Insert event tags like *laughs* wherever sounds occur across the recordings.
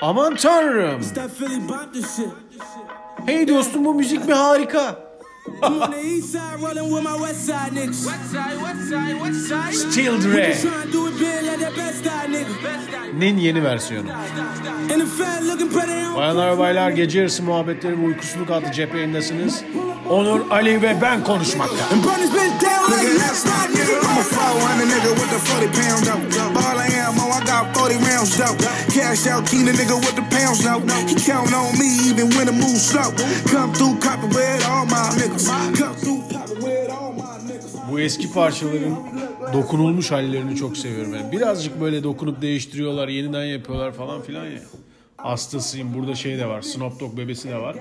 Aman tanrım. Hey dostum bu müzik mi harika? Still Dre. Nin yeni versiyonu. Bayanlar ve baylar gece yarısı muhabbetleri ve uykusuzluk adlı cephe yayındasınız. Onur, Ali ve ben konuşmakta. Cash out, Keenan nigga with the pounds now. He count on me even when the move slow. Come through, copy with all my niggas. Come through. Bu eski parçaların dokunulmuş hallerini çok seviyorum. Yani birazcık böyle dokunup değiştiriyorlar, yeniden yapıyorlar falan filan ya. Hastasıyım. Burada şey de var. Snoop Dogg bebesi de var.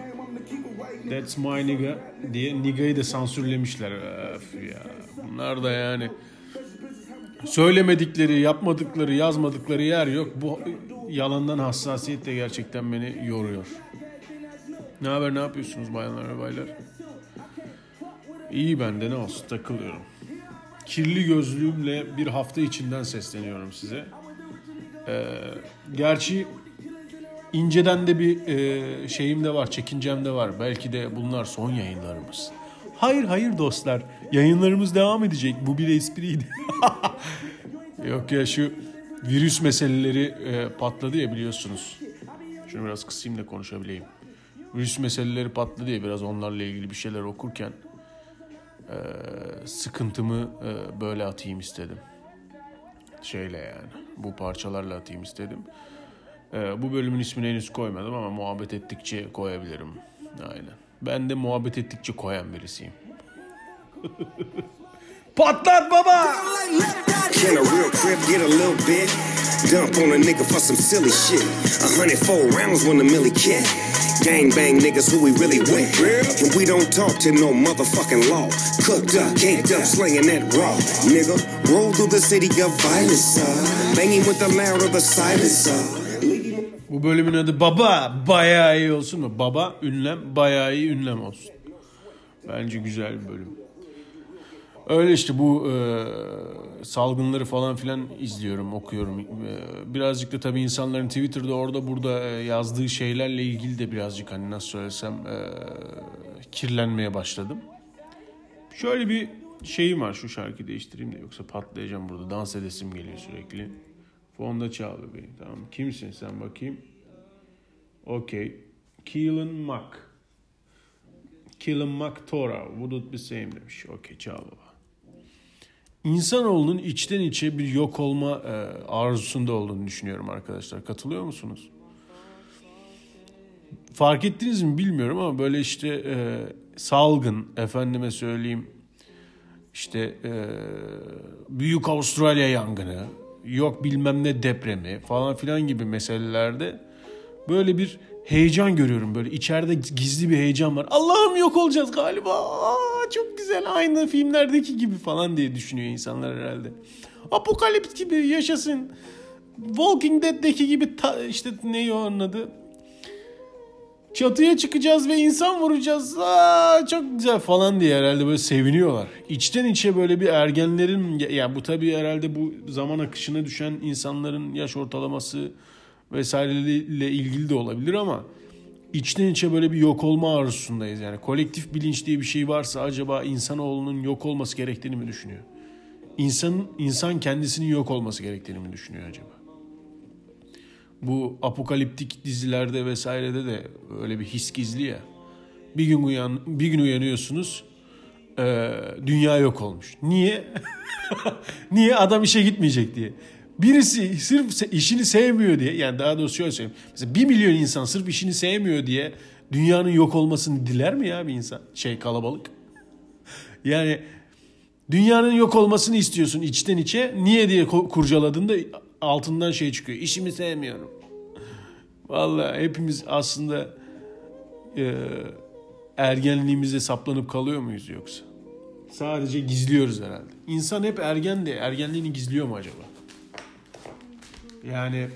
That's my nigga diye Nigga'yı da sansürlemişler. Öf ya. Bunlar da yani söylemedikleri, yapmadıkları, yazmadıkları yer yok. Bu yalandan hassasiyet de gerçekten beni yoruyor. Ne haber ne yapıyorsunuz bayanlar ve baylar? İyi bende ne olsun takılıyorum. Kirli gözlüğümle bir hafta içinden sesleniyorum size. Ee, gerçi inceden de bir e, şeyim de var, çekincem de var. Belki de bunlar son yayınlarımız. Hayır hayır dostlar, yayınlarımız devam edecek. Bu bir espriydi. *laughs* Yok ya şu virüs meseleleri e, patladı ya biliyorsunuz. Şunu biraz kısayım da konuşabileyim. Virüs meseleleri patladı ya biraz onlarla ilgili bir şeyler okurken e, sıkıntımı e, böyle atayım istedim. Şeyle yani bu parçalarla atayım istedim. E, bu bölümün ismini henüz koymadım ama muhabbet ettikçe koyabilirim. Aynen. Ben de muhabbet ettikçe koyan birisiyim. Patlat baba! Can a real crib get a little bit? Dump on a nigga for some silly shit. A hundred four rounds when the millie kick. Gang bang niggas who we really with. And we don't talk to no motherfucking law. Cooked up, caked up, slinging that raw. Nigga, roll through the city of violence. Uh. Banging with the loud of the silence. Uh. Bu bölümün adı Baba bayağı iyi olsun mu? Baba ünlem bayağı iyi ünlem olsun. Bence güzel bir bölüm. Öyle işte bu e, salgınları falan filan izliyorum, okuyorum. E, birazcık da tabii insanların Twitter'da orada burada e, yazdığı şeylerle ilgili de birazcık hani nasıl söylesem e, kirlenmeye başladım. Şöyle bir şeyim var şu şarkıyı değiştireyim de yoksa patlayacağım burada. Dans edesim geliyor sürekli. Fonda çal bebeğim tamam. Kimsin sen bakayım? Okey. Keelan Mack. Keelan Mack Tora. Would it be same demiş. Okey çal baba. İnsanoğlunun içten içe bir yok olma e, arzusunda olduğunu düşünüyorum arkadaşlar. Katılıyor musunuz? Fark ettiniz mi bilmiyorum ama böyle işte e, salgın, efendime söyleyeyim işte e, büyük Avustralya yangını, yok bilmem ne depremi falan filan gibi meselelerde böyle bir heyecan görüyorum. Böyle içeride gizli bir heyecan var. Allah'ım yok olacağız galiba. Aa, çok güzel aynı filmlerdeki gibi falan diye düşünüyor insanlar herhalde. Apokalips gibi yaşasın. Walking Dead'deki gibi ta, işte ne onun adı? Çatıya çıkacağız ve insan vuracağız. Aa, çok güzel falan diye herhalde böyle seviniyorlar. İçten içe böyle bir ergenlerin yani bu tabii herhalde bu zaman akışına düşen insanların yaş ortalaması vesaireyle ilgili de olabilir ama içten içe böyle bir yok olma arzusundayız. Yani kolektif bilinç diye bir şey varsa acaba insanoğlunun yok olması gerektiğini mi düşünüyor? İnsan, insan kendisinin yok olması gerektiğini mi düşünüyor acaba? Bu apokaliptik dizilerde vesairede de öyle bir his gizli ya. Bir gün uyan bir gün uyanıyorsunuz. Dünya yok olmuş. Niye? *laughs* Niye adam işe gitmeyecek diye. Birisi sırf işini sevmiyor diye yani daha doğrusu şöyle söyleyeyim. Mesela bir milyon insan sırf işini sevmiyor diye dünyanın yok olmasını diler mi ya bir insan? Şey kalabalık. *laughs* Yani dünyanın yok olmasını istiyorsun içten içe. Niye diye kurcaladığında altından şey çıkıyor. İşimi sevmiyorum. Vallahi hepimiz aslında e, ergenliğimize saplanıp kalıyor muyuz yoksa? Sadece gizliyoruz herhalde. İnsan hep ergen de ergenliğini gizliyor mu acaba? Yani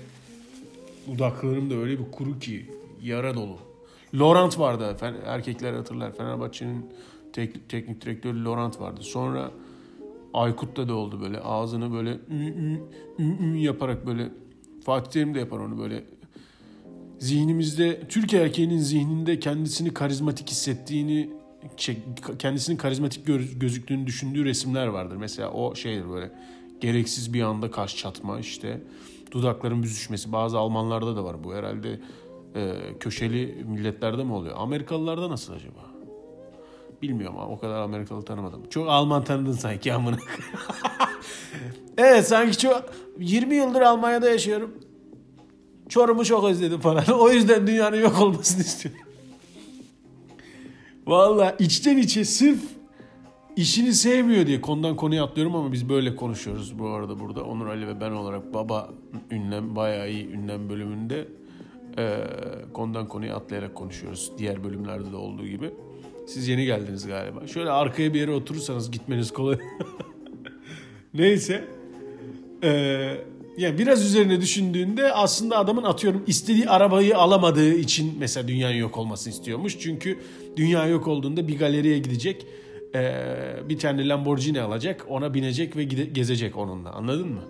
dudaklarım da öyle bir kuru ki yara dolu. Laurent vardı erkekler hatırlar. Fenerbahçe'nin tek, teknik direktörü Laurent vardı. Sonra Aykut'ta da oldu böyle ağzını böyle ü, ü, ü, ü yaparak böyle Fatih Terim de yapar onu böyle zihnimizde Türk erkeğinin zihninde kendisini karizmatik hissettiğini kendisinin karizmatik gözüktüğünü düşündüğü resimler vardır. Mesela o şeydir böyle gereksiz bir anda kaş çatma işte dudakların büzüşmesi. Bazı Almanlarda da var bu herhalde e, köşeli milletlerde mi oluyor? Amerikalılarda nasıl acaba? Bilmiyorum ama o kadar Amerikalı tanımadım. Çok Alman tanıdın sanki amına. *laughs* evet sanki çok 20 yıldır Almanya'da yaşıyorum. Çorum'u çok özledim falan. *laughs* o yüzden dünyanın yok olmasını istiyorum. Valla içten içe sırf işini sevmiyor diye konudan konuya atlıyorum ama biz böyle konuşuyoruz bu arada burada. Onur Ali ve ben olarak baba ünlem bayağı iyi ünlem bölümünde e, konudan konuya atlayarak konuşuyoruz. Diğer bölümlerde de olduğu gibi. Siz yeni geldiniz galiba. Şöyle arkaya bir yere oturursanız gitmeniz kolay. *laughs* Neyse. Ee, yani biraz üzerine düşündüğünde aslında adamın atıyorum istediği arabayı alamadığı için mesela dünyanın yok olmasını istiyormuş. Çünkü dünya yok olduğunda bir galeriye gidecek. Ee, bir tane Lamborghini alacak. Ona binecek ve gide- gezecek onunla. Anladın mı?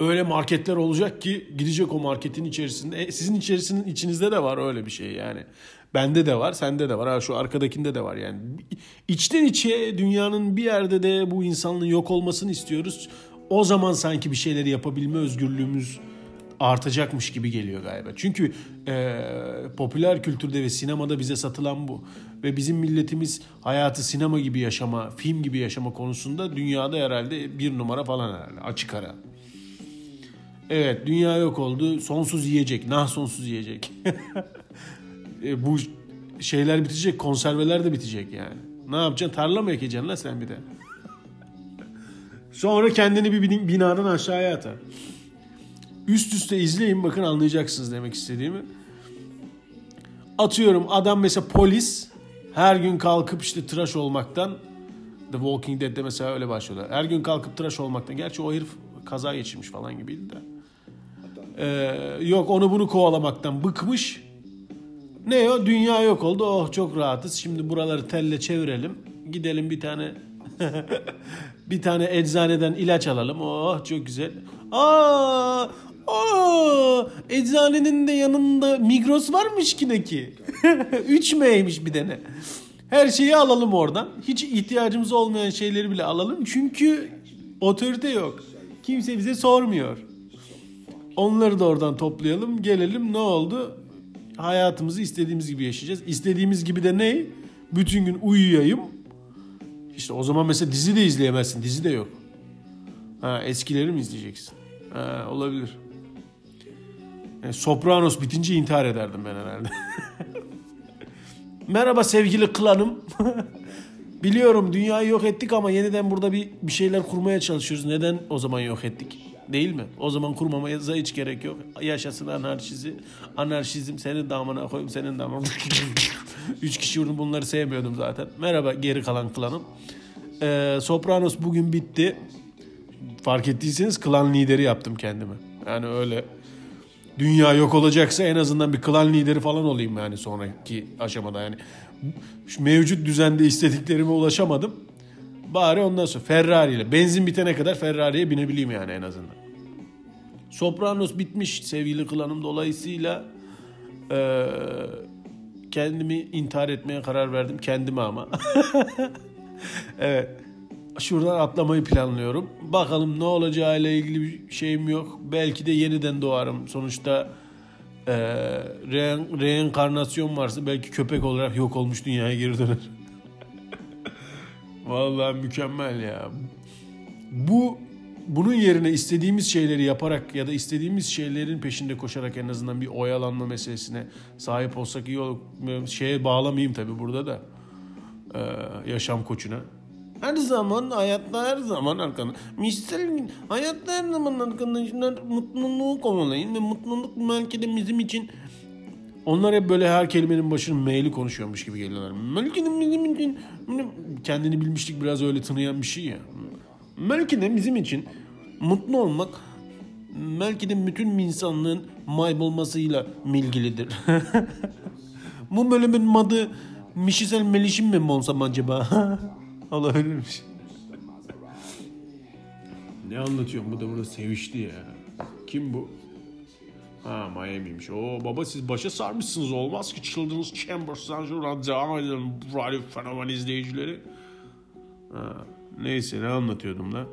Öyle marketler olacak ki gidecek o marketin içerisinde. E, sizin içerisinin içinizde de var öyle bir şey yani. Bende de var, sende de var. Ha şu arkadakinde de var yani. İçten içe dünyanın bir yerde de bu insanlığın yok olmasını istiyoruz. O zaman sanki bir şeyleri yapabilme özgürlüğümüz artacakmış gibi geliyor galiba. Çünkü e, popüler kültürde ve sinemada bize satılan bu. Ve bizim milletimiz hayatı sinema gibi yaşama, film gibi yaşama konusunda dünyada herhalde bir numara falan herhalde. Açık ara. Evet dünya yok oldu. Sonsuz yiyecek. Nah sonsuz yiyecek. *laughs* e, bu şeyler bitecek. Konserveler de bitecek yani. Ne yapacaksın? Tarla mı ekeceksin lan sen bir de? *laughs* Sonra kendini bir binadan aşağıya atar. Üst üste izleyin bakın anlayacaksınız demek istediğimi. Atıyorum adam mesela polis her gün kalkıp işte tıraş olmaktan The Walking Dead'de mesela öyle başlıyorlar. Her gün kalkıp tıraş olmaktan. Gerçi o herif kaza geçirmiş falan gibiydi de. Ee, yok onu bunu kovalamaktan bıkmış. Ne o? Dünya yok oldu. Oh çok rahatız. Şimdi buraları telle çevirelim. Gidelim bir tane *laughs* bir tane eczaneden ilaç alalım. Oh çok güzel. Aa! Aa! Eczanenin de yanında Migros varmış ki ne ki? *laughs* 3M'ymiş bir dene. Her şeyi alalım oradan. Hiç ihtiyacımız olmayan şeyleri bile alalım. Çünkü otorite yok. Kimse bize sormuyor. Onları da oradan toplayalım. Gelelim ne oldu? Hayatımızı istediğimiz gibi yaşayacağız. İstediğimiz gibi de ne? Bütün gün uyuyayım. İşte o zaman mesela dizi de izleyemezsin. Dizi de yok. Ha, eskileri mi izleyeceksin? Ha, olabilir. Yani Sopranos bitince intihar ederdim ben herhalde. *laughs* Merhaba sevgili klanım. *laughs* Biliyorum dünyayı yok ettik ama yeniden burada bir, bir şeyler kurmaya çalışıyoruz. Neden o zaman yok ettik? Değil mi? O zaman kurmamaya hiç gerek yok. Yaşasın anarşizi. Anarşizm senin damına koyayım senin damına. *laughs* Üç kişi vurdum bunları sevmiyordum zaten. Merhaba geri kalan klanım. Ee, Sopranos bugün bitti. Fark ettiyseniz klan lideri yaptım kendimi. Yani öyle dünya yok olacaksa en azından bir klan lideri falan olayım yani sonraki aşamada yani. Şu mevcut düzende istediklerime ulaşamadım. Bari ondan sonra Ferrari ile benzin bitene kadar Ferrari'ye binebileyim yani en azından. Sopranos bitmiş sevgili klanım dolayısıyla e, kendimi intihar etmeye karar verdim kendime ama. *laughs* evet. Şuradan atlamayı planlıyorum. Bakalım ne olacağı ile ilgili bir şeyim yok. Belki de yeniden doğarım. Sonuçta e, re- reenkarnasyon varsa belki köpek olarak yok olmuş dünyaya geri döner. *laughs* Vallahi mükemmel ya. Bu bunun yerine istediğimiz şeyleri yaparak ya da istediğimiz şeylerin peşinde koşarak en azından bir oyalanma meselesine sahip olsak iyi olur. Şeye bağlamayayım tabii burada da. Ee, yaşam koçuna. Her zaman hayatta her zaman arkadaşlar. Misal hayatta her zaman arkadaşlar mutluluğu kovalayın ve mutluluk belki de bizim için onlar hep böyle her kelimenin başının meyli konuşuyormuş gibi geliyorlar. Belki de bizim için kendini bilmişlik biraz öyle tanıyan bir şey ya. Belki de bizim için mutlu olmak belki de bütün insanlığın maybolmasıyla ilgilidir. *laughs* Bu bölümün adı Mişisel Melişim mi olsam acaba? *laughs* Olabilirmiş. ne anlatıyorum bu da burada sevişti ya. Kim bu? Ha Miami'ymiş. Oo baba siz başa sarmışsınız. Olmaz ki Children's Chambers'tan şuradan devam edelim. Radio fenomen izleyicileri. Ha, neyse ne anlatıyordum da.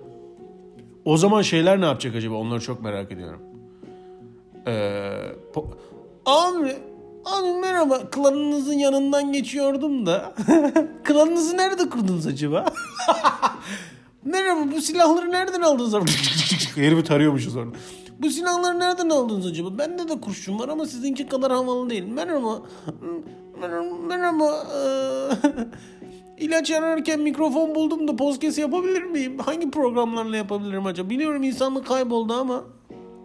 O zaman şeyler ne yapacak acaba? Onları çok merak ediyorum. Ee, po- abi, abi merhaba. Klanınızın yanından geçiyordum da. *laughs* Klanınızı nerede kurdunuz acaba? *laughs* merhaba bu silahları nereden aldınız? *laughs* Herifi tarıyormuşuz orada. Bu silahları nereden aldınız acaba? Bende de kurşun var ama sizinki kadar havalı değil. Merhaba. Merhaba. merhaba. İlaç ararken mikrofon buldum da podcast yapabilir miyim? Hangi programlarla yapabilirim acaba? Biliyorum insanlık kayboldu ama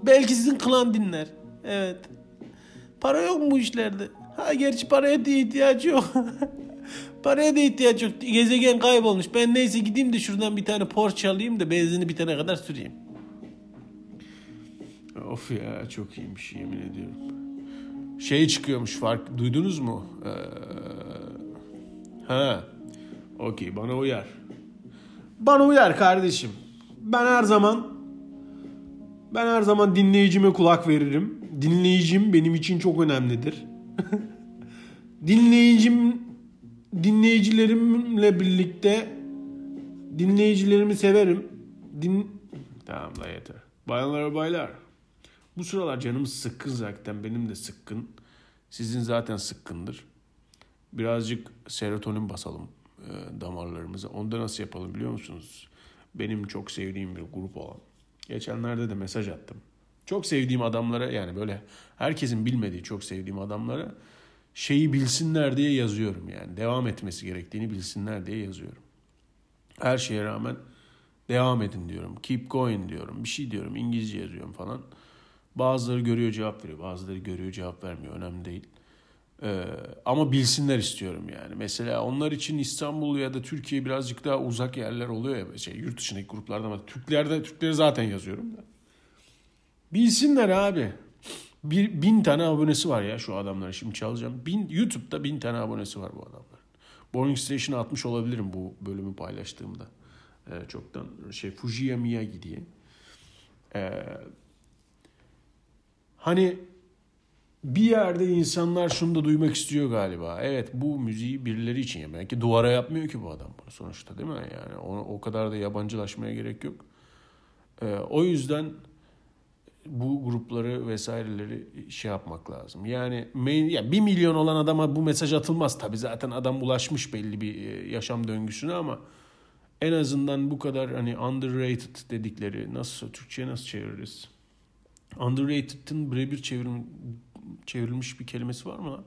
belki sizin klan dinler. Evet. Para yok mu işlerde? Ha gerçi paraya da ihtiyaç yok. *laughs* paraya da ihtiyaç yok. Gezegen kaybolmuş. Ben neyse gideyim de şuradan bir tane Porsche alayım da benzini bitene kadar süreyim. Of ya çok iyiymiş yemin ediyorum. Şey çıkıyormuş fark duydunuz mu? Ee, ha. Okey bana uyar. Bana uyar kardeşim. Ben her zaman ben her zaman dinleyicime kulak veririm. Dinleyicim benim için çok önemlidir. *laughs* Dinleyicim dinleyicilerimle birlikte dinleyicilerimi severim. Din Tamam la yeter. Bayanlar baylar. Bu sıralar canımız sıkkın zaten. Benim de sıkkın. Sizin zaten sıkkındır. Birazcık serotonin basalım e, damarlarımıza. Onda nasıl yapalım biliyor musunuz? Benim çok sevdiğim bir grup olan. Geçenlerde de mesaj attım. Çok sevdiğim adamlara yani böyle herkesin bilmediği çok sevdiğim adamlara şeyi bilsinler diye yazıyorum yani. Devam etmesi gerektiğini bilsinler diye yazıyorum. Her şeye rağmen devam edin diyorum. Keep going diyorum. Bir şey diyorum. İngilizce yazıyorum falan. Bazıları görüyor cevap veriyor. Bazıları görüyor cevap vermiyor. Önemli değil. Ee, ama bilsinler istiyorum yani. Mesela onlar için İstanbul ya da Türkiye birazcık daha uzak yerler oluyor ya. Şey, yurt dışındaki gruplarda ama Türklerde, Türkleri zaten yazıyorum da. Bilsinler abi. Bir, bin tane abonesi var ya şu adamların. Şimdi çalacağım. Bin, YouTube'da bin tane abonesi var bu adamların. Boring Station'a atmış olabilirim bu bölümü paylaştığımda. Ee, çoktan şey Fujiya Miyagi diye. Ee, hani bir yerde insanlar şunu da duymak istiyor galiba. Evet bu müziği birileri için yapıyor. Belki duvara yapmıyor ki bu adam bunu sonuçta değil mi? Yani o, o kadar da yabancılaşmaya gerek yok. Ee, o yüzden bu grupları vesaireleri şey yapmak lazım. Yani main, ya bir milyon olan adama bu mesaj atılmaz. Tabii zaten adam ulaşmış belli bir e, yaşam döngüsüne ama en azından bu kadar hani underrated dedikleri nasıl Türkçe'ye nasıl çeviririz? Underrated'ın birebir çevrim, çevrilmiş bir kelimesi var mı lan?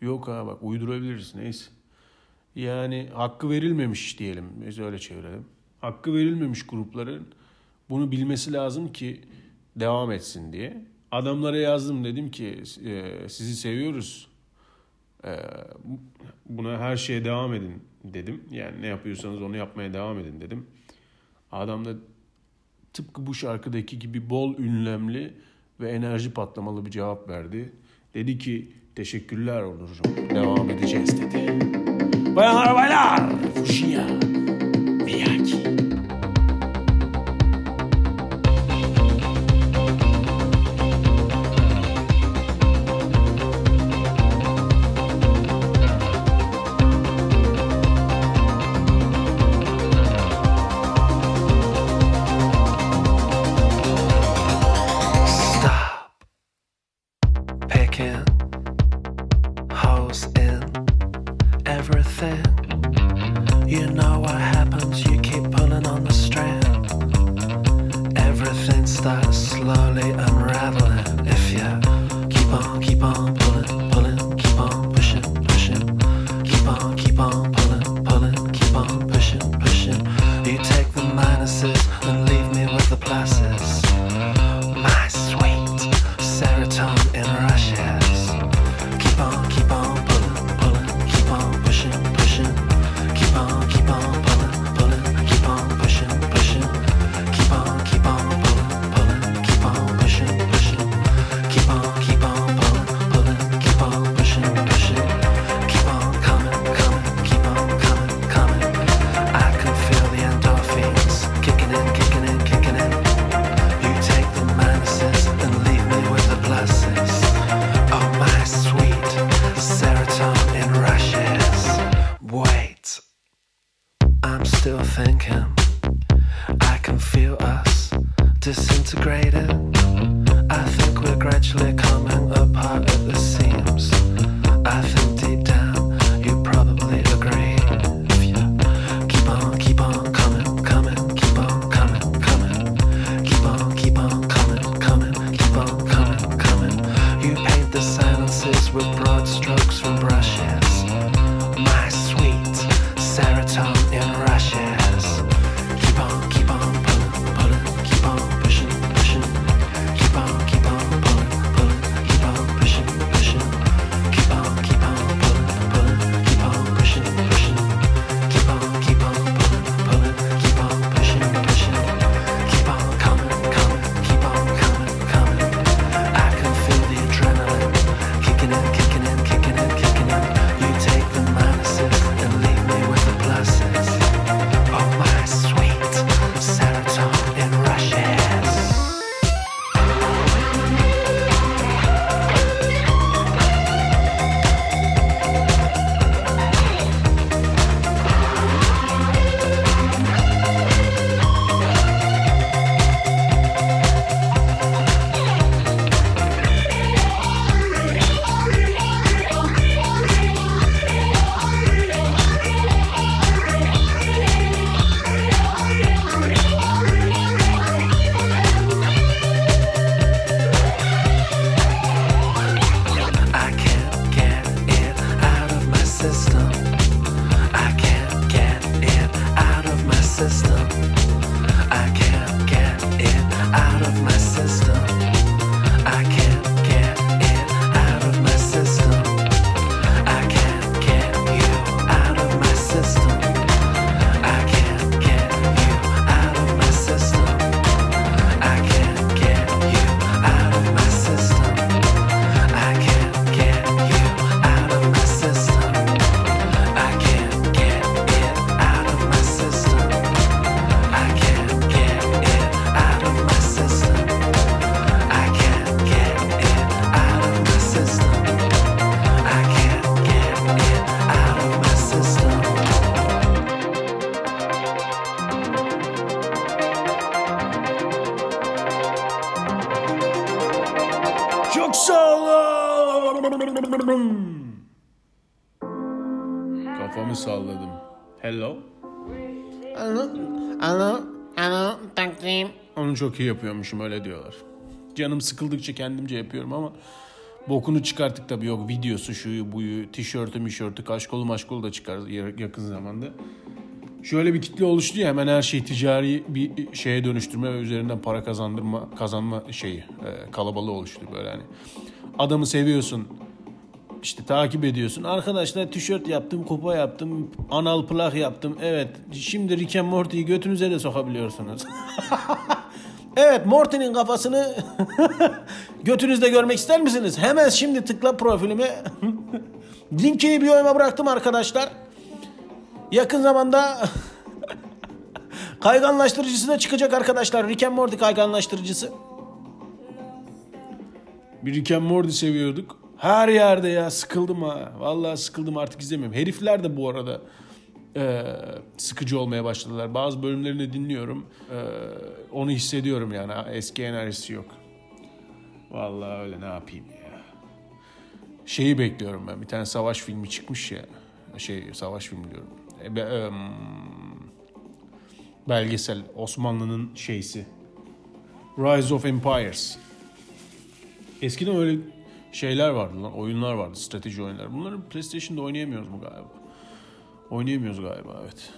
Yok ha bak uydurabiliriz neyse. Yani hakkı verilmemiş diyelim. Biz öyle çevirelim. Hakkı verilmemiş grupların bunu bilmesi lazım ki devam etsin diye. Adamlara yazdım dedim ki e, sizi seviyoruz. E, buna her şeye devam edin dedim. Yani ne yapıyorsanız onu yapmaya devam edin dedim. Adam da tıpkı bu şarkıdaki gibi bol ünlemli ve enerji patlamalı bir cevap verdi. Dedi ki teşekkürler Onurcuğum devam edeceğiz dedi. Bayanlar baylar Fujiya çok iyi yapıyormuşum öyle diyorlar. Canım sıkıldıkça kendimce yapıyorum ama bokunu çıkarttık tabii yok videosu şuyu buyu tişörtü mişörtü kaşkolu maşkolu da çıkar yakın zamanda. Şöyle bir kitle oluştu ya hemen her şeyi ticari bir şeye dönüştürme ve üzerinden para kazandırma kazanma şeyi e, kalabalığı oluştu böyle hani. Adamı seviyorsun işte takip ediyorsun. Arkadaşlar tişört yaptım, kupa yaptım, anal plak yaptım. Evet şimdi Rick and Morty'yi götünüze de sokabiliyorsunuz. *laughs* evet Morty'nin kafasını *laughs* götünüzde görmek ister misiniz? Hemen şimdi tıkla profilime. *laughs* Linkini bio'ya bıraktım arkadaşlar. Yakın zamanda *laughs* kayganlaştırıcısı da çıkacak arkadaşlar. Rick and Morty kayganlaştırıcısı. Bir Rick and Morty seviyorduk. Her yerde ya sıkıldım ha. Vallahi sıkıldım artık izlemiyorum. Herifler de bu arada e, sıkıcı olmaya başladılar. Bazı bölümlerini dinliyorum. E, onu hissediyorum yani. Eski enerjisi yok. Vallahi öyle ne yapayım ya. Şeyi bekliyorum ben. Bir tane savaş filmi çıkmış ya. Şey savaş filmi diyorum. E, be- em, belgesel Osmanlı'nın şeysi. Rise of Empires. Eskiden öyle şeyler vardı lan. Oyunlar vardı. Strateji oyunları. Bunları PlayStation'da oynayamıyoruz mu galiba? Oynayamıyoruz galiba evet.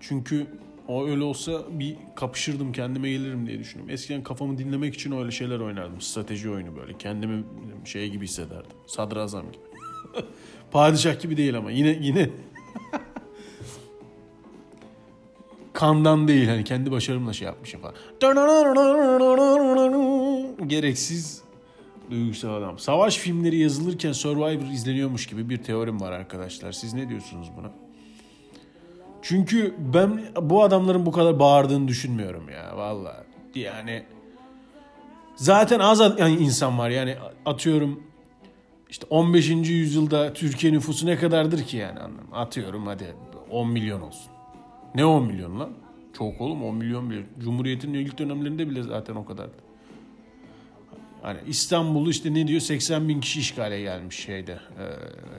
Çünkü o öyle olsa bir kapışırdım kendime gelirim diye düşünüyorum. Eskiden kafamı dinlemek için öyle şeyler oynardım. Strateji oyunu böyle. Kendimi şey gibi hissederdim. Sadrazam gibi. *laughs* Padişah gibi değil ama yine yine *laughs* kandan değil hani kendi başarımla şey yapmışım falan. *laughs* Gereksiz duygusal adam. Savaş filmleri yazılırken Survivor izleniyormuş gibi bir teorim var arkadaşlar. Siz ne diyorsunuz buna? Çünkü ben bu adamların bu kadar bağırdığını düşünmüyorum ya vallahi. Yani zaten az yani insan var yani atıyorum işte 15. yüzyılda Türkiye nüfusu ne kadardır ki yani. Atıyorum hadi 10 milyon olsun. Ne 10 milyon lan? Çok oğlum 10 milyon bile. Cumhuriyet'in ilk dönemlerinde bile zaten o kadardı. Hani İstanbul'u işte ne diyor 80 bin kişi işgale gelmiş şeyde e,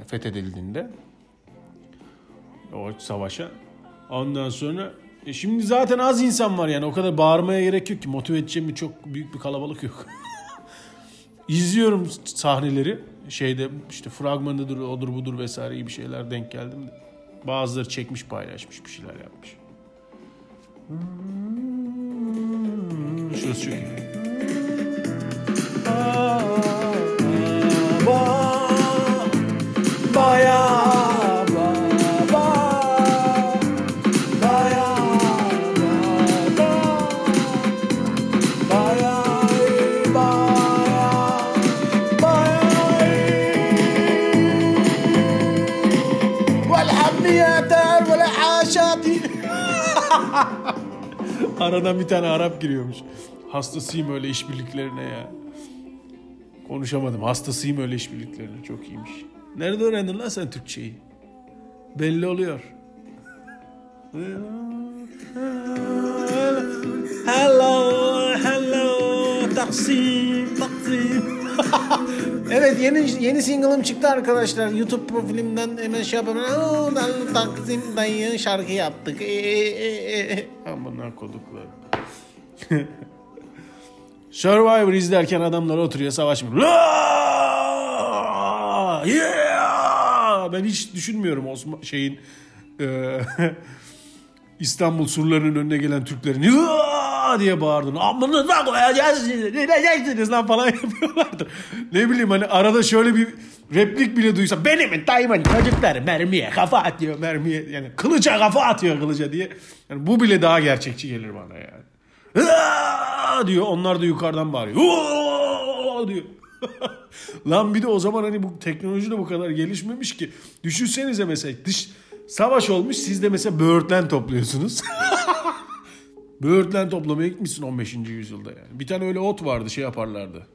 fethedildiğinde o savaşa. Ondan sonra e şimdi zaten az insan var yani o kadar bağırmaya gerek yok ki motive edeceğim bir çok büyük bir kalabalık yok. *laughs* İzliyorum sahneleri şeyde işte fragmanıdır odur budur vesaire gibi şeyler denk geldim de. Bazıları çekmiş paylaşmış bir şeyler yapmış. Şurası çok iyi. Baya Aradan bir tane Arap giriyormuş. Hastasıyım öyle işbirliklerine ya. Konuşamadım. Hastasıyım öyle işbirliklerine. Çok iyiymiş. Nerede öğrendin lan sen Türkçeyi? Belli oluyor. Hello, hello, Taksim, Taksim. *laughs* evet yeni yeni single'ım çıktı arkadaşlar. YouTube profilimden hemen şey yapalım. Taksim dayı şarkı yaptık. Ee, ee, ee. Amına koduklar. *laughs* Survivor izlerken adamlar oturuyor savaşmıyor. Yeah! Ben hiç düşünmüyorum Osman şeyin e, *laughs* İstanbul surlarının önüne gelen Türklerin Diye bağırdığını amına da koyacağız ne diyeceksiniz lan falan *laughs* yapıyorlardı. Ne bileyim hani arada şöyle bir replik bile duysa benim dayımın çocukları mermiye kafa atıyor mermiye yani kılıca kafa atıyor kılıca diye. Yani bu bile daha gerçekçi gelir bana yani. "Hıa!" diyor onlar da yukarıdan bağırıyor. "Hıa!" diyor. *laughs* Lan bir de o zaman hani bu teknoloji de bu kadar gelişmemiş ki. Düşünsenize mesela dış savaş olmuş siz de mesela böğürtlen topluyorsunuz. *laughs* böğürtlen toplamaya gitmişsin 15. yüzyılda yani. Bir tane öyle ot vardı şey yaparlardı.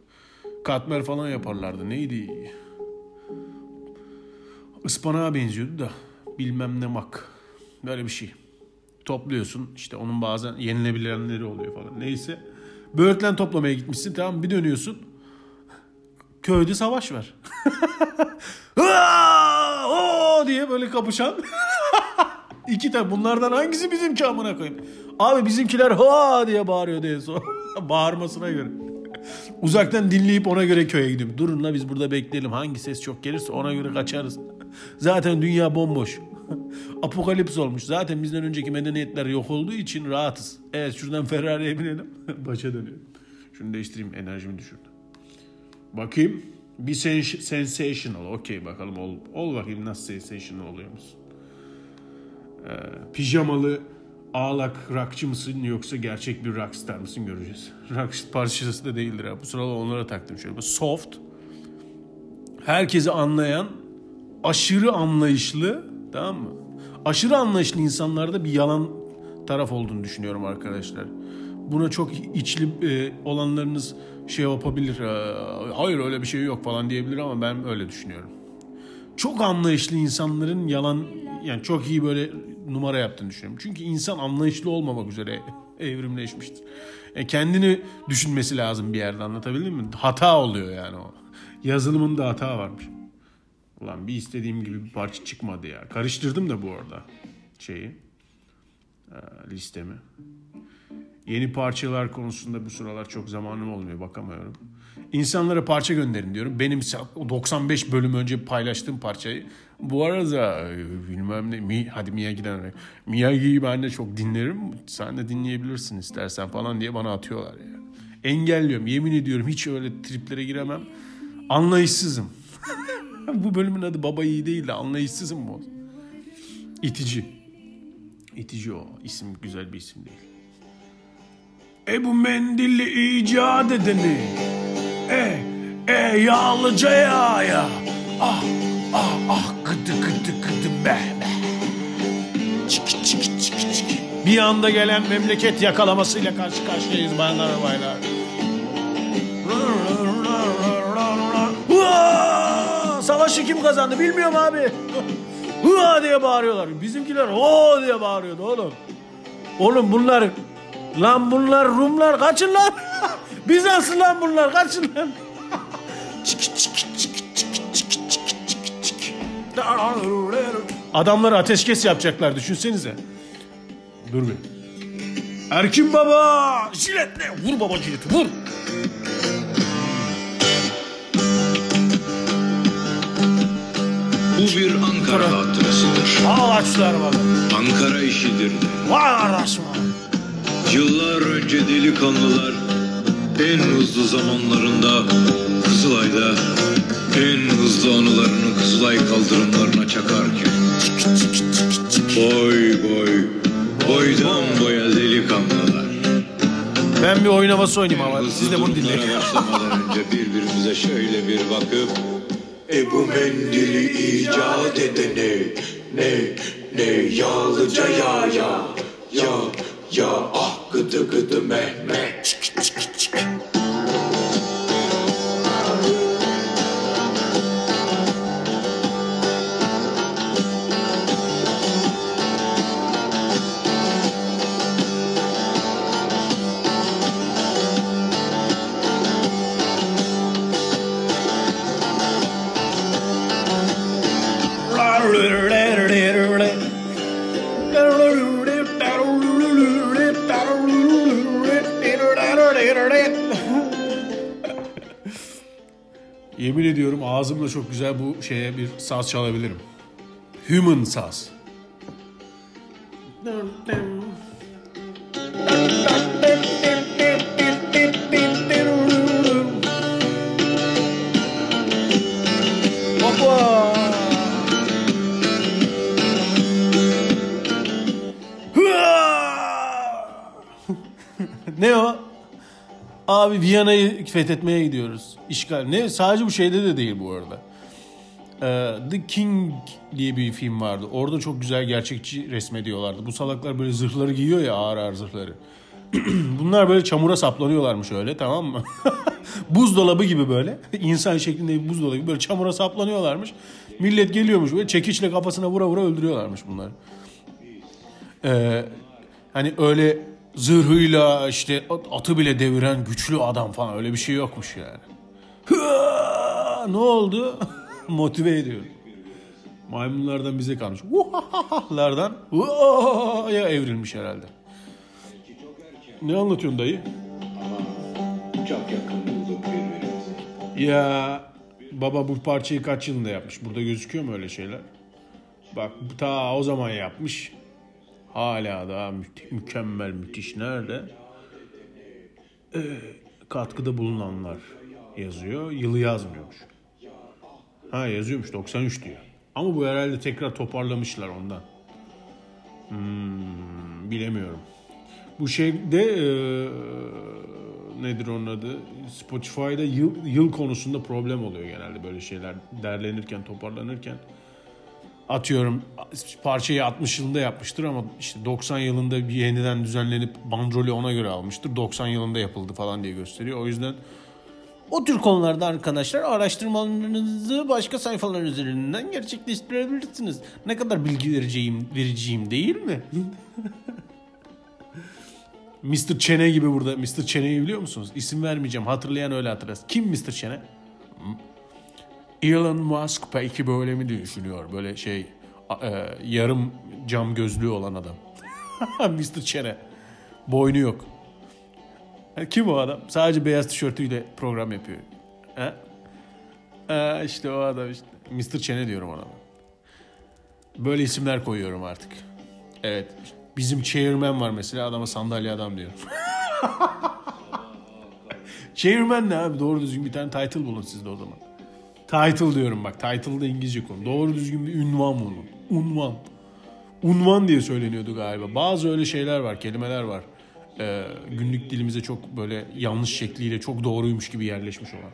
Katmer falan yaparlardı. Neydi? Ispanağa benziyordu da. Bilmem ne mak. Böyle bir şey. Topluyorsun. işte onun bazen yenilebilenleri oluyor falan. Neyse. Böğürtlen toplamaya gitmişsin. Tamam bir dönüyorsun. Köyde savaş var. *laughs* O diye böyle kapışan. *laughs* İki tane bunlardan hangisi bizimki amına koyayım? Abi bizimkiler ha diye bağırıyor en son. *laughs* Bağırmasına göre. Uzaktan dinleyip ona göre köye gidiyorum. Durun la biz burada bekleyelim. Hangi ses çok gelirse ona göre kaçarız. Zaten dünya bomboş. *laughs* Apokalips olmuş. Zaten bizden önceki medeniyetler yok olduğu için rahatız. Evet şuradan Ferrari'ye binelim. *laughs* Başa dönüyorum. Şunu değiştireyim enerjimi düşürdü. Bakayım. Bir sens- sensational. Okey bakalım ol, ol bakayım nasıl sensational oluyor musun? Ee, pijamalı ağlak rockçı mısın yoksa gerçek bir rockstar mısın göreceğiz. Rock parçası da değildir ha. Bu sırada onlara taktım şöyle. Soft. Herkesi anlayan, aşırı anlayışlı, tamam mı? Aşırı anlayışlı insanlarda bir yalan taraf olduğunu düşünüyorum arkadaşlar. Buna çok içli e, olanlarınız şey yapabilir. e, Hayır öyle bir şey yok falan diyebilir ama ben öyle düşünüyorum. Çok anlayışlı insanların yalan yani çok iyi böyle numara yaptığını düşünüyorum. Çünkü insan anlayışlı olmamak üzere evrimleşmiştir. E, kendini düşünmesi lazım bir yerde anlatabildim mi? Hata oluyor yani o. Yazılımında hata varmış. Ulan bir istediğim gibi bir parça çıkmadı ya. Karıştırdım da bu arada şeyi e, listemi. Yeni parçalar konusunda bu sıralar çok zamanım olmuyor bakamıyorum. İnsanlara parça gönderin diyorum. Benim 95 bölüm önce paylaştığım parçayı bu arada e, bilmem ne Mi, hadi Miyagi'den. Miyagi'yi ben de çok dinlerim. Sen de dinleyebilirsin istersen falan diye bana atıyorlar ya. Engelliyorum. Yemin ediyorum hiç öyle triplere giremem. Anlayışsızım. *laughs* bu bölümün adı baba iyi değil de anlayışsızım bu. İtici. İtici o. İsim güzel bir isim değil. Ebu Mendil'i icat edeni. E, e yağlıcaya ya. Ah, ah, ah gıdı gıdı gıdı be be. Çiki çiki çiki çiki. Bir anda gelen memleket yakalamasıyla karşı karşıyayız bayanlar ve baylar. Savaşı kim kazandı bilmiyorum abi. Hua diye bağırıyorlar. Bizimkiler o diye bağırıyordu oğlum. Oğlum bunlar lan bunlar Rumlar kaçın lan. *laughs* Bizanslı lan bunlar kaçın lan. Adamlar ateşkes yapacaklar düşünsenize. Dur bir. Erkin baba jiletle vur baba jileti vur. Bu bir Ankara hatırasıdır. Ağaçlar baba. Ankara işidir de. Vay kardeşim. Yıllar önce delikanlılar en hızlı zamanlarında Kızılay'da en hızlı anılarını Kızılay kaldırımlarına çakarken Boy boy boydan boya delikanlılar. Ben bir oyun havası oynayayım ama siz de bunu dinleyin. başlamadan önce birbirimize şöyle bir bakıp Ebu mendili icat edene ne ne yağlıca ya ya ya ya ah gıdı gıdı Mehmet Yemin ediyorum ağzımla çok güzel bu şeye bir saz çalabilirim. Human saz. Abi Viyana'yı fethetmeye gidiyoruz. İşgal. Ne? Sadece bu şeyde de değil bu arada. Ee, The King diye bir film vardı. Orada çok güzel gerçekçi resmediyorlardı. Bu salaklar böyle zırhları giyiyor ya ağır ağır zırhları. *clears throat* Bunlar böyle çamura saplanıyorlarmış öyle tamam mı? *laughs* buzdolabı gibi böyle. *laughs* insan şeklinde bir buzdolabı gibi böyle çamura saplanıyorlarmış. Millet geliyormuş böyle çekiçle kafasına vura vura öldürüyorlarmış bunları. Ee, hani öyle zırhıyla işte atı bile deviren güçlü adam falan öyle bir şey yokmuş yani. Hıa! Ne oldu? *laughs* Motive ediyor. Maymunlardan bize kalmış. Vuhahahalardan ya evrilmiş herhalde. Ne anlatıyorsun dayı? Çok. Ya baba bu parçayı kaç yılında yapmış? Burada gözüküyor mu öyle şeyler? Bak ta o zaman yapmış. Hala daha mü- mükemmel, müthiş. Nerede? Ee, katkıda bulunanlar yazıyor. Yılı yazmıyormuş. Ha yazıyormuş 93 diyor. Ama bu herhalde tekrar toparlamışlar ondan. Hmm, bilemiyorum. Bu şeyde e, nedir onun adı? Spotify'da yıl, yıl konusunda problem oluyor genelde böyle şeyler derlenirken, toparlanırken. Atıyorum parçayı 60 yılında yapmıştır ama işte 90 yılında bir yeniden düzenlenip bandrolü ona göre almıştır. 90 yılında yapıldı falan diye gösteriyor. O yüzden o tür konularda arkadaşlar araştırmalarınızı başka sayfalar üzerinden gerçekleştirebilirsiniz. Ne kadar bilgi vereceğim, vereceğim değil mi? *laughs* Mr. Çene gibi burada. Mr. Çene'yi biliyor musunuz? İsim vermeyeceğim. Hatırlayan öyle hatırlasın. Kim Mr. Çene? Elon Musk belki böyle mi düşünüyor? Böyle şey e, yarım cam gözlüğü olan adam. *laughs* Mr. Çene. Boynu yok. Ha, Kim o adam? Sadece beyaz tişörtüyle program yapıyor. Ha? Ha, işte o adam işte. Mr. Çene diyorum ona. Böyle isimler koyuyorum artık. Evet. Bizim chairman var mesela adama sandalye adam diyor. *laughs* chairman ne abi? Doğru düzgün bir tane title bulun sizde o zaman. Title diyorum bak. Title da İngilizce konu. Doğru düzgün bir ünvan bulun. Unvan. Unvan diye söyleniyordu galiba. Bazı öyle şeyler var, kelimeler var. Ee, günlük dilimize çok böyle yanlış şekliyle çok doğruymuş gibi yerleşmiş olan.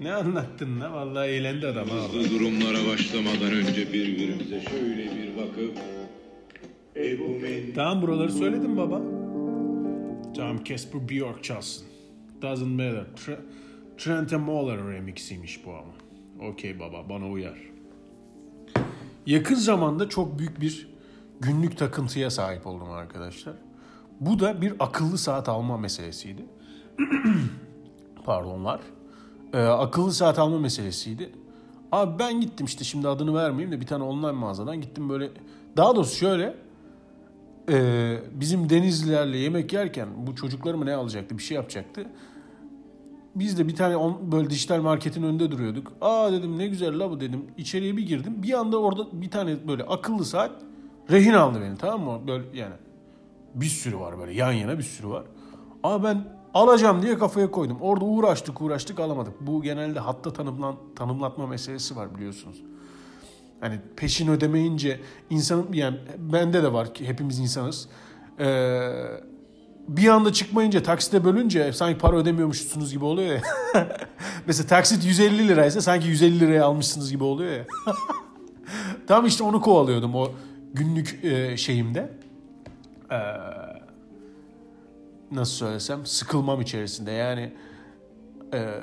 Ne anlattın lan? Vallahi eğlendi adam ha. Hızlı durumlara başlamadan önce birbirimize şöyle bir bakıp Ebu mendili Tamam buraları söyledim baba. Tamam Casper Bjork çalsın. Doesn't matter. Tre- Trent Moller remixiymiş bu ama. Okey baba bana uyar. Yakın zamanda çok büyük bir günlük takıntıya sahip oldum arkadaşlar. Bu da bir akıllı saat alma meselesiydi. *clears throat* Pardonlar. Ee, akıllı saat alma meselesiydi. Abi ben gittim işte şimdi adını vermeyeyim de bir tane online mağazadan gittim böyle. Daha doğrusu şöyle. e, bizim Denizlilerle yemek yerken bu çocukları mı ne alacaktı bir şey yapacaktı. Biz de bir tane on, böyle dijital marketin önünde duruyorduk. Aa dedim ne güzel la bu dedim. İçeriye bir girdim. Bir anda orada bir tane böyle akıllı saat rehin aldı beni tamam mı? Böyle yani bir sürü var böyle yan yana bir sürü var. Ama ben alacağım diye kafaya koydum. Orada uğraştık uğraştık alamadık. Bu genelde hatta tanımlan, tanımlatma meselesi var biliyorsunuz. Hani peşin ödemeyince insanın yani bende de var ki hepimiz insanız. Ee, bir anda çıkmayınca taksite bölünce sanki para ödemiyormuşsunuz gibi oluyor ya. *laughs* Mesela taksit 150 liraysa sanki 150 liraya almışsınız gibi oluyor ya. *laughs* Tam işte onu kovalıyordum o günlük e, şeyimde. Ee, nasıl söylesem sıkılmam içerisinde. Yani e,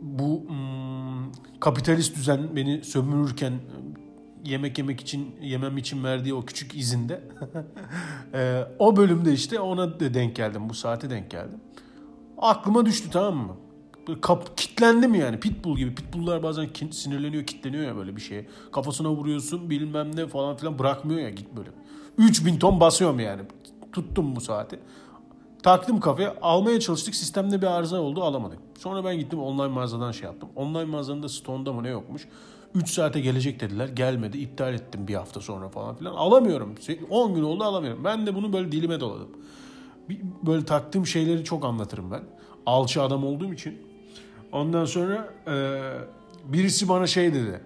bu mm, kapitalist düzen beni sömürürken yemek yemek için yemem için verdiği o küçük izinde. *laughs* E, o bölümde işte ona da denk geldim bu saate denk geldim. Aklıma düştü tamam mı? Kap, kitlendim yani pitbull gibi. Pitbulllar bazen sinirleniyor kitleniyor ya böyle bir şeye. Kafasına vuruyorsun bilmem ne falan filan bırakmıyor ya git böyle. 3000 ton basıyorum yani. Tuttum bu saati. Taktım kafaya almaya çalıştık. Sistemde bir arıza oldu alamadık. Sonra ben gittim online mağazadan şey yaptım. Online mağazanın da stoğunda mı ne yokmuş. 3 saate gelecek dediler gelmedi iptal ettim bir hafta sonra falan filan. Alamıyorum 10 gün oldu alamıyorum. Ben de bunu böyle dilime doladım. Böyle taktığım şeyleri çok anlatırım ben. Alçı adam olduğum için. Ondan sonra e, birisi bana şey dedi.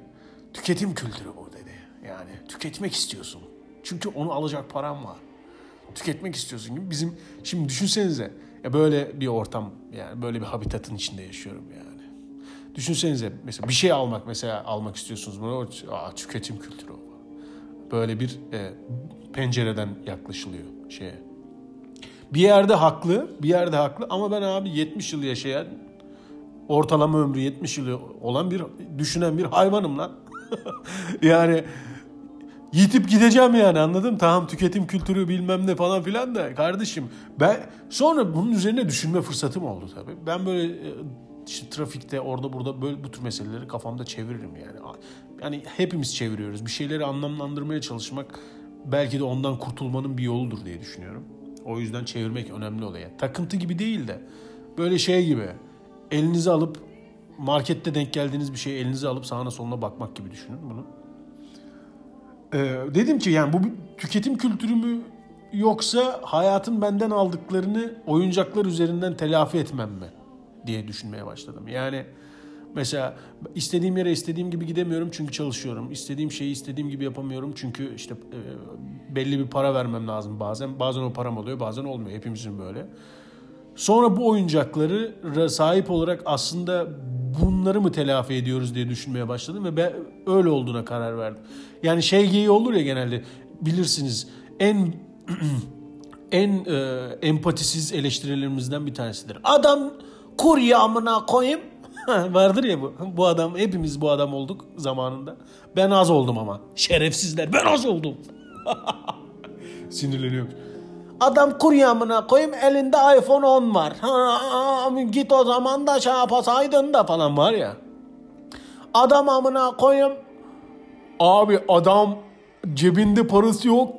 Tüketim kültürü bu dedi. Yani tüketmek istiyorsun. Çünkü onu alacak param var tüketmek istiyorsun gibi. Bizim şimdi düşünsenize ya böyle bir ortam yani böyle bir habitatın içinde yaşıyorum. Düşünsenize mesela bir şey almak mesela almak istiyorsunuz bunu aa, tüketim kültürü o. Böyle bir e, pencereden yaklaşılıyor şeye. Bir yerde haklı, bir yerde haklı ama ben abi 70 yıl yaşayan ortalama ömrü 70 yıl olan bir düşünen bir hayvanım lan. *laughs* yani yitip gideceğim yani anladın mı? Tamam tüketim kültürü bilmem ne falan filan da kardeşim ben sonra bunun üzerine düşünme fırsatım oldu tabii. Ben böyle e, işte trafikte orada burada böyle bu tür meseleleri kafamda çeviririm yani. Yani hepimiz çeviriyoruz. Bir şeyleri anlamlandırmaya çalışmak belki de ondan kurtulmanın bir yoludur diye düşünüyorum. O yüzden çevirmek önemli oluyor. Takıntı gibi değil de böyle şey gibi elinize alıp markette denk geldiğiniz bir şeyi elinize alıp sağına soluna bakmak gibi düşünün bunu. Ee, dedim ki yani bu bir tüketim kültürü mü yoksa hayatın benden aldıklarını oyuncaklar üzerinden telafi etmem mi diye düşünmeye başladım. Yani mesela istediğim yere istediğim gibi gidemiyorum çünkü çalışıyorum. İstediğim şeyi istediğim gibi yapamıyorum çünkü işte e, belli bir para vermem lazım bazen. Bazen o param oluyor bazen olmuyor hepimizin böyle. Sonra bu oyuncakları sahip olarak aslında bunları mı telafi ediyoruz diye düşünmeye başladım ve ben öyle olduğuna karar verdim. Yani şey geyiği olur ya genelde bilirsiniz en *clears throat* en e, empatisiz eleştirilerimizden bir tanesidir. Adam kurye amına koyayım. *laughs* Vardır ya bu. Bu adam hepimiz bu adam olduk zamanında. Ben az oldum ama. Şerefsizler ben az oldum. *laughs* Sinirleniyorum. Adam kurye amına koyayım elinde iPhone 10 var. Git o zaman da şey yapasaydın da falan var ya. Adam amına koyayım. Abi adam cebinde parası yok.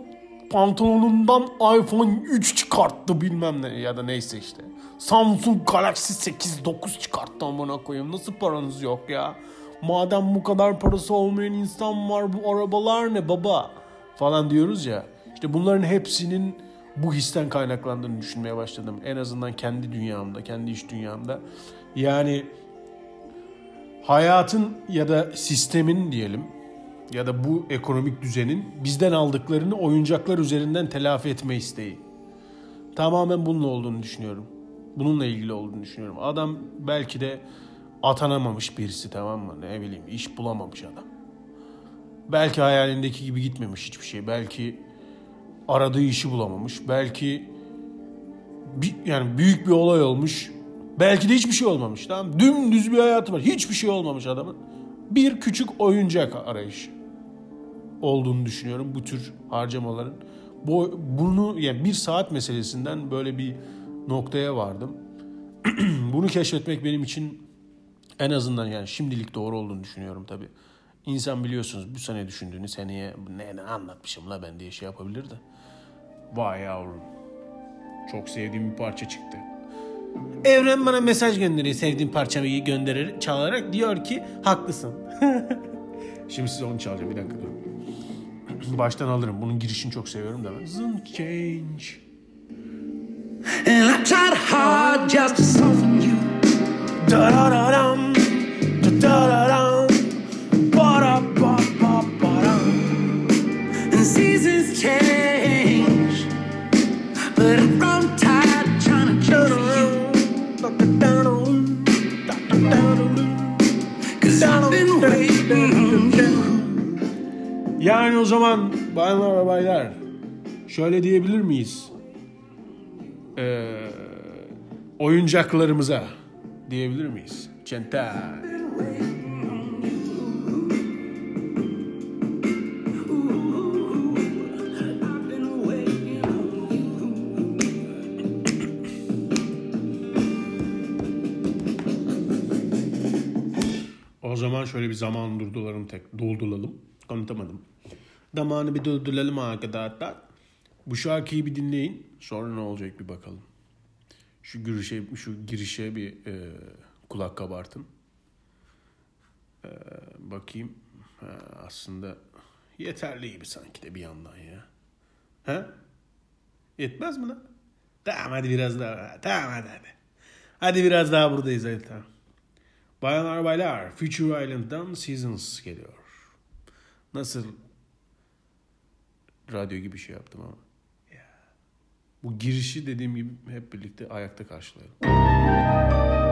Pantolonundan iPhone 3 çıkarttı bilmem ne ya da neyse işte. Samsung Galaxy 8 9 çıkarttı amına koyayım. Nasıl paranız yok ya? Madem bu kadar parası olmayan insan var bu arabalar ne baba? Falan diyoruz ya. İşte bunların hepsinin bu histen kaynaklandığını düşünmeye başladım. En azından kendi dünyamda, kendi iş dünyamda. Yani hayatın ya da sistemin diyelim ya da bu ekonomik düzenin bizden aldıklarını oyuncaklar üzerinden telafi etme isteği. Tamamen bununla olduğunu düşünüyorum. Bununla ilgili olduğunu düşünüyorum. Adam belki de atanamamış birisi tamam mı? Ne bileyim iş bulamamış adam. Belki hayalindeki gibi gitmemiş hiçbir şey. Belki aradığı işi bulamamış. Belki bir, yani büyük bir olay olmuş. Belki de hiçbir şey olmamış. Tamam Dümdüz bir hayatı var. Hiçbir şey olmamış adamın. Bir küçük oyuncak arayışı. olduğunu düşünüyorum bu tür harcamaların. Bu, bunu yani bir saat meselesinden böyle bir noktaya vardım. *clears throat* bunu keşfetmek benim için en azından yani şimdilik doğru olduğunu düşünüyorum tabii. İnsan biliyorsunuz bu sene düşündüğünü seneye ne, ne anlatmışım la ben diye şey yapabilir de. Vay yavrum. Çok sevdiğim bir parça çıktı. Evren bana mesaj gönderiyor sevdiğim parçayı gönderir çalarak diyor ki haklısın. *laughs* Şimdi size onu çalacağım bir dakika. *clears throat* Baştan alırım. Bunun girişini çok seviyorum da ben. Zın change. And I tried hard just to soften you. Been waiting on you. Yani o zaman bayanlar ve baylar şöyle diyebilir miyiz? Ee, oyuncaklarımıza diyebilir miyiz? Çenta. O zaman şöyle bir zaman durdulalım tek dolduralım. Konuşamadım. Zamanı bir durduralım arkadaşlar. Bu şarkıyı bir dinleyin. Sonra ne olacak bir bakalım. Şu girişe, şu girişe bir e, kulak kabartın. E, bakayım. Ha, aslında yeterli gibi sanki de bir yandan ya. He? Yetmez mi lan? Tamam hadi biraz daha. Tamam hadi hadi. Hadi biraz daha buradayız hadi tamam. Bayanlar baylar Future Island'dan Seasons geliyor. Nasıl radyo gibi şey yaptım ama. Bu girişi dediğim gibi hep birlikte ayakta karşılayalım.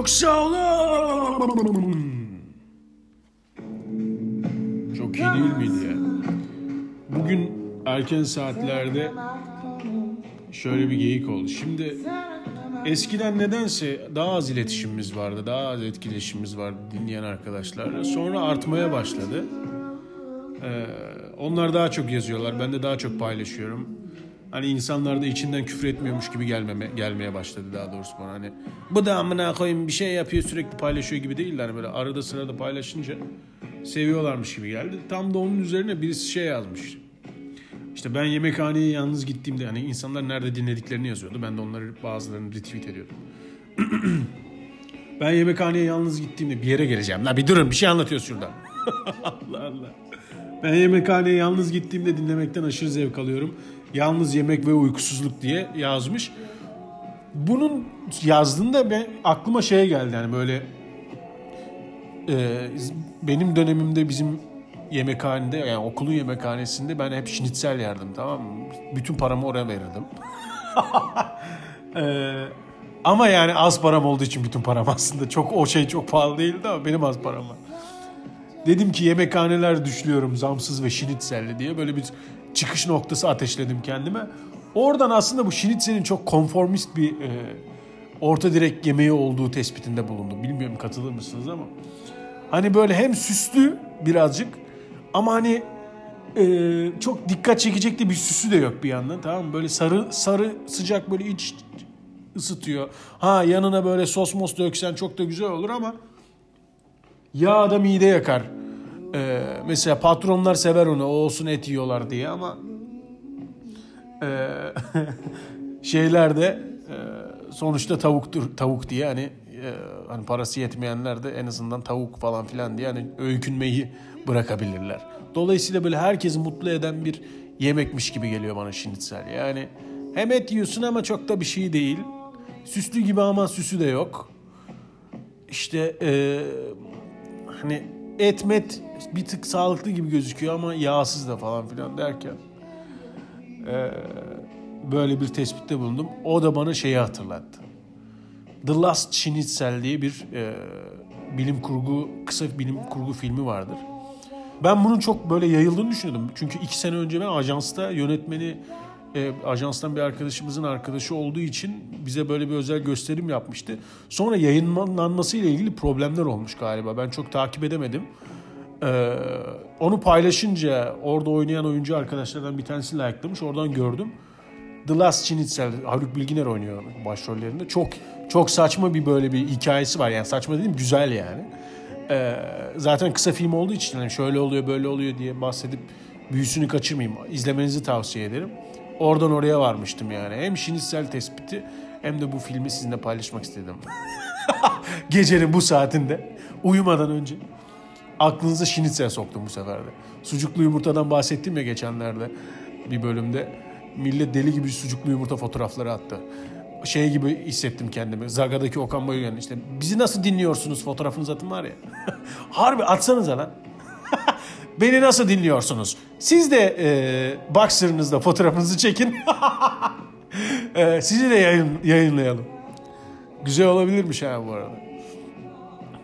Çok sağ olun. Çok iyi değil miydi ya? Bugün erken saatlerde şöyle bir geyik oldu. Şimdi eskiden nedense daha az iletişimimiz vardı. Daha az etkileşimimiz vardı dinleyen arkadaşlarla. Sonra artmaya başladı. Ee, onlar daha çok yazıyorlar. Ben de daha çok paylaşıyorum. Hani insanlar da içinden küfür etmiyormuş gibi gelmeme, gelmeye başladı daha doğrusu bana. Hani bu da amına koyayım bir şey yapıyor sürekli paylaşıyor gibi değil. de Hani böyle arada sırada paylaşınca seviyorlarmış gibi geldi. Tam da onun üzerine birisi şey yazmış. İşte ben yemekhaneye yalnız gittiğimde hani insanlar nerede dinlediklerini yazıyordu. Ben de onları bazılarını retweet ediyordum. *clears throat* ben yemekhaneye yalnız gittiğimde bir yere geleceğim. La bir durun bir şey anlatıyoruz şurada. *laughs* Allah Allah. Ben yemekhaneye yalnız gittiğimde dinlemekten aşırı zevk alıyorum. Yalnız yemek ve uykusuzluk diye yazmış. Bunun yazdığında ben aklıma şey geldi yani böyle e, benim dönemimde bizim yemekhanede yani okulun yemekhanesinde ben hep şnitzel yerdim tamam mı? Bütün paramı oraya verirdim. *laughs* E, ama yani az param olduğu için bütün param aslında çok o şey çok pahalı değildi ama benim az param var. Dedim ki yemekhaneler düşlüyorum zamsız ve şinitselli diye böyle bir çıkış noktası ateşledim kendime. Oradan aslında bu şinitselin çok konformist bir e, orta direk yemeği olduğu tespitinde bulundum. Bilmiyorum katılır mısınız ama. Hani böyle hem süslü birazcık ama hani e, çok dikkat çekecek de bir süsü de yok bir yandan tamam mı? Böyle sarı sarı sıcak böyle iç ısıtıyor. Ha yanına böyle sos mos döksen çok da güzel olur ama yağ da mide yakar. Ee, mesela patronlar sever onu o olsun et yiyorlar diye ama e, *laughs* şeyler e, sonuçta tavuktur tavuk diye hani e, hani parası yetmeyenler de en azından tavuk falan filan diye hani öykünmeyi bırakabilirler. Dolayısıyla böyle herkesi mutlu eden bir yemekmiş gibi geliyor bana şinitsel. Yani hem et yiyorsun ama çok da bir şey değil. Süslü gibi ama süsü de yok. İşte e, hani et met bir tık sağlıklı gibi gözüküyor ama yağsız da falan filan derken e, böyle bir tespitte bulundum. O da bana şeyi hatırlattı. The Last Schnitzel diye bir e, bilim kurgu kısa bilim kurgu filmi vardır. Ben bunun çok böyle yayıldığını düşünüyordum. Çünkü iki sene önce ben ajansta yönetmeni e, ajanstan bir arkadaşımızın arkadaşı olduğu için bize böyle bir özel gösterim yapmıştı. Sonra yayınlanması ile ilgili problemler olmuş galiba. Ben çok takip edemedim. Ee, onu paylaşınca orada oynayan oyuncu arkadaşlardan bir tanesi like'lamış. Oradan gördüm. The Last Schnitzel, Haluk Bilginer oynuyor başrollerinde. Çok çok saçma bir böyle bir hikayesi var. Yani saçma dedim güzel yani. Ee, zaten kısa film olduğu için hani şöyle oluyor böyle oluyor diye bahsedip büyüsünü kaçırmayayım. İzlemenizi tavsiye ederim. Oradan oraya varmıştım yani. Hem şinitsel tespiti hem de bu filmi sizinle paylaşmak istedim. *laughs* Gecenin bu saatinde uyumadan önce aklınıza şinitsel soktum bu sefer de. Sucuklu yumurtadan bahsettim ya geçenlerde bir bölümde. Millet deli gibi sucuklu yumurta fotoğrafları attı. Şey gibi hissettim kendimi. Zaga'daki Okan Bayülgen işte bizi nasıl dinliyorsunuz fotoğrafınızı atın var ya. *laughs* Harbi atsanıza lan. Beni nasıl dinliyorsunuz? Siz de e, Boxer'ınızda fotoğrafınızı çekin. *laughs* e, sizi de yayın, yayınlayalım. Güzel olabilirmiş ha bu arada.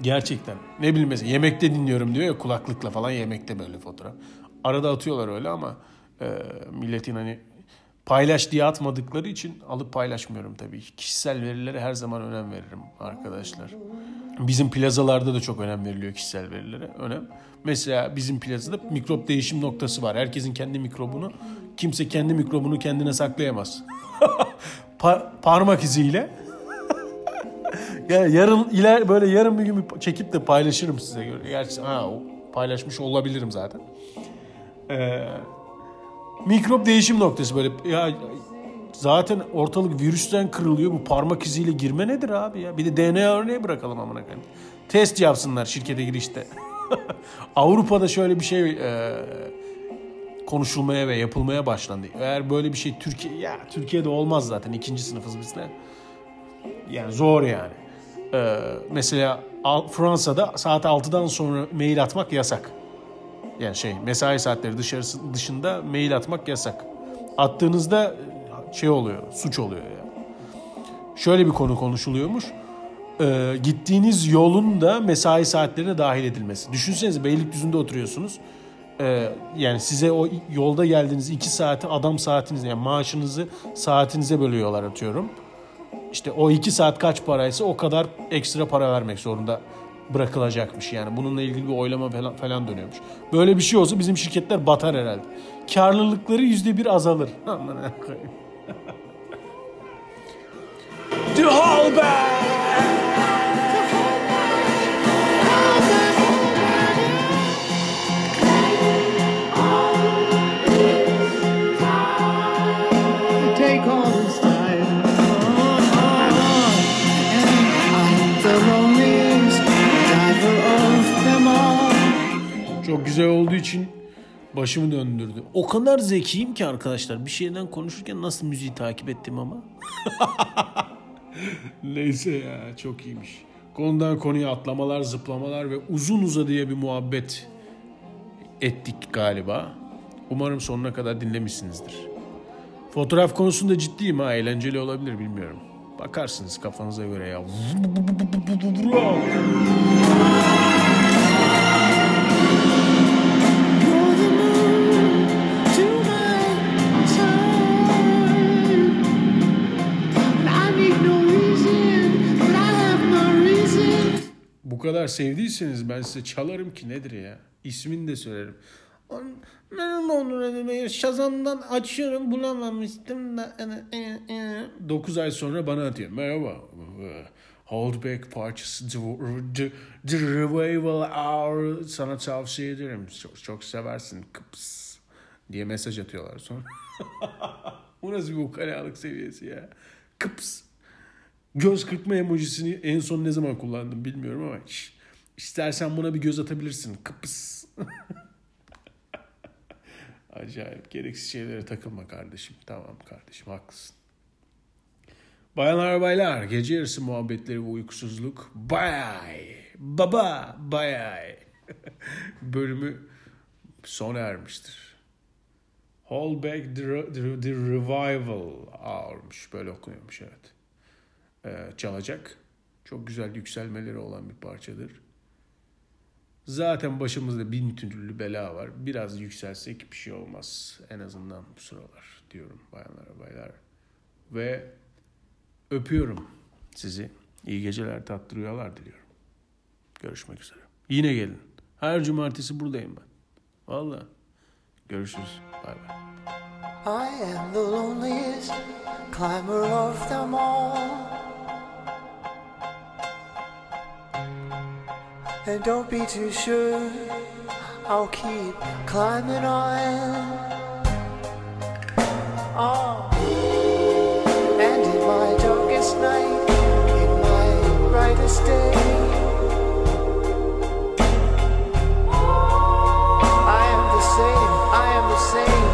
Gerçekten. Ne mesela yemekte dinliyorum diyor ya kulaklıkla falan yemekte böyle fotoğraf. Arada atıyorlar öyle ama e, milletin hani paylaş diye atmadıkları için alıp paylaşmıyorum tabii. Kişisel verilere her zaman önem veririm arkadaşlar. Bizim plazalarda da çok önem veriliyor kişisel verilere. Önem. Mesela bizim plazada mikrop değişim noktası var. Herkesin kendi mikrobunu, kimse kendi mikrobunu kendine saklayamaz. *laughs* Pa- parmak iziyle *laughs* ya yarın iler böyle yarın bir gün çekip de paylaşırım size. Gerçi ha paylaşmış olabilirim zaten. Ee, mikrop değişim noktası böyle ya zaten ortalık virüsten kırılıyor bu parmak iziyle girme nedir abi ya? Bir de DNA örneği bırakalım amına koyayım. Test yapsınlar şirkete girişte. *laughs* Avrupa'da şöyle bir şey e, konuşulmaya ve yapılmaya başlandı. Eğer böyle bir şey Türkiye ya Türkiye'de olmaz zaten ikinci sınıfız biz de. Yani zor yani. Ee, mesela Fransa'da saat 6'dan sonra mail atmak yasak. Yani şey mesai saatleri dışarısı dışında mail atmak yasak. Attığınızda şey oluyor, suç oluyor yani. Şöyle bir konu konuşuluyormuş. e, gittiğiniz yolun da mesai saatlerine dahil edilmesi. Düşünsenize Beylikdüzü'nde oturuyorsunuz. E, yani size o yolda geldiğiniz iki saati adam saatiniz yani maaşınızı saatinize bölüyorlar atıyorum. İşte o iki saat kaç paraysa o kadar ekstra para vermek zorunda bırakılacakmış yani. Bununla ilgili bir oylama falan, falan dönüyormuş. Böyle bir şey olsa bizim şirketler batar herhalde. Karlılıkları yüzde bir azalır. Aman. *laughs* The whole band. Güzel olduğu için başımı döndürdü. O kadar zekiyim ki arkadaşlar. Bir şeyden konuşurken nasıl müziği takip ettim ama. *laughs* Neyse ya çok iyiymiş. Konudan konuya atlamalar, zıplamalar ve uzun uzadıya bir muhabbet ettik galiba. Umarım sonuna kadar dinlemişsinizdir. Fotoğraf konusunda ciddiyim ha. Eğlenceli olabilir bilmiyorum. Bakarsınız kafanıza göre ya. Kadar sevdiyseniz ben size çalarım ki nedir ya? İsmini de söylerim. Ben Onur Edemeyi Şazam'dan açıyorum bulamamıştım da. 9 ay sonra bana atıyor. Merhaba. Holdback parçası The, the, the Revival Hour sana tavsiye ederim. Çok, çok seversin. Kıps diye mesaj atıyorlar sonra. *laughs* Bu nasıl bir ukalalık seviyesi ya. Kıps. Göz kırpma emojisini en son ne zaman kullandım bilmiyorum ama şş, istersen buna bir göz atabilirsin. Kıps. *laughs* Acayip. Gereksiz şeylere takılma kardeşim. Tamam kardeşim haklısın. Bayanlar baylar gece yarısı muhabbetleri ve uykusuzluk bay baba bay *laughs* bölümü sona ermiştir. Hold back the, the, the revival hour'muş böyle okunuyormuş evet. Ee, çalacak. Çok güzel yükselmeleri olan bir parçadır. Zaten başımızda bin türlü bela var. Biraz yükselsek bir şey olmaz. En azından bu sıralar diyorum bayanlar baylar. Ve öpüyorum sizi. İyi geceler, tatlı rüyalar diliyorum. Görüşmek üzere. Yine gelin. Her cumartesi buradayım ben. Vallahi. Görüşürüz. Bay bay. I am the loneliest climber of them all. And don't be too sure, I'll keep climbing on. Oh. And in my darkest night, in my brightest day, I am the same, I am the same,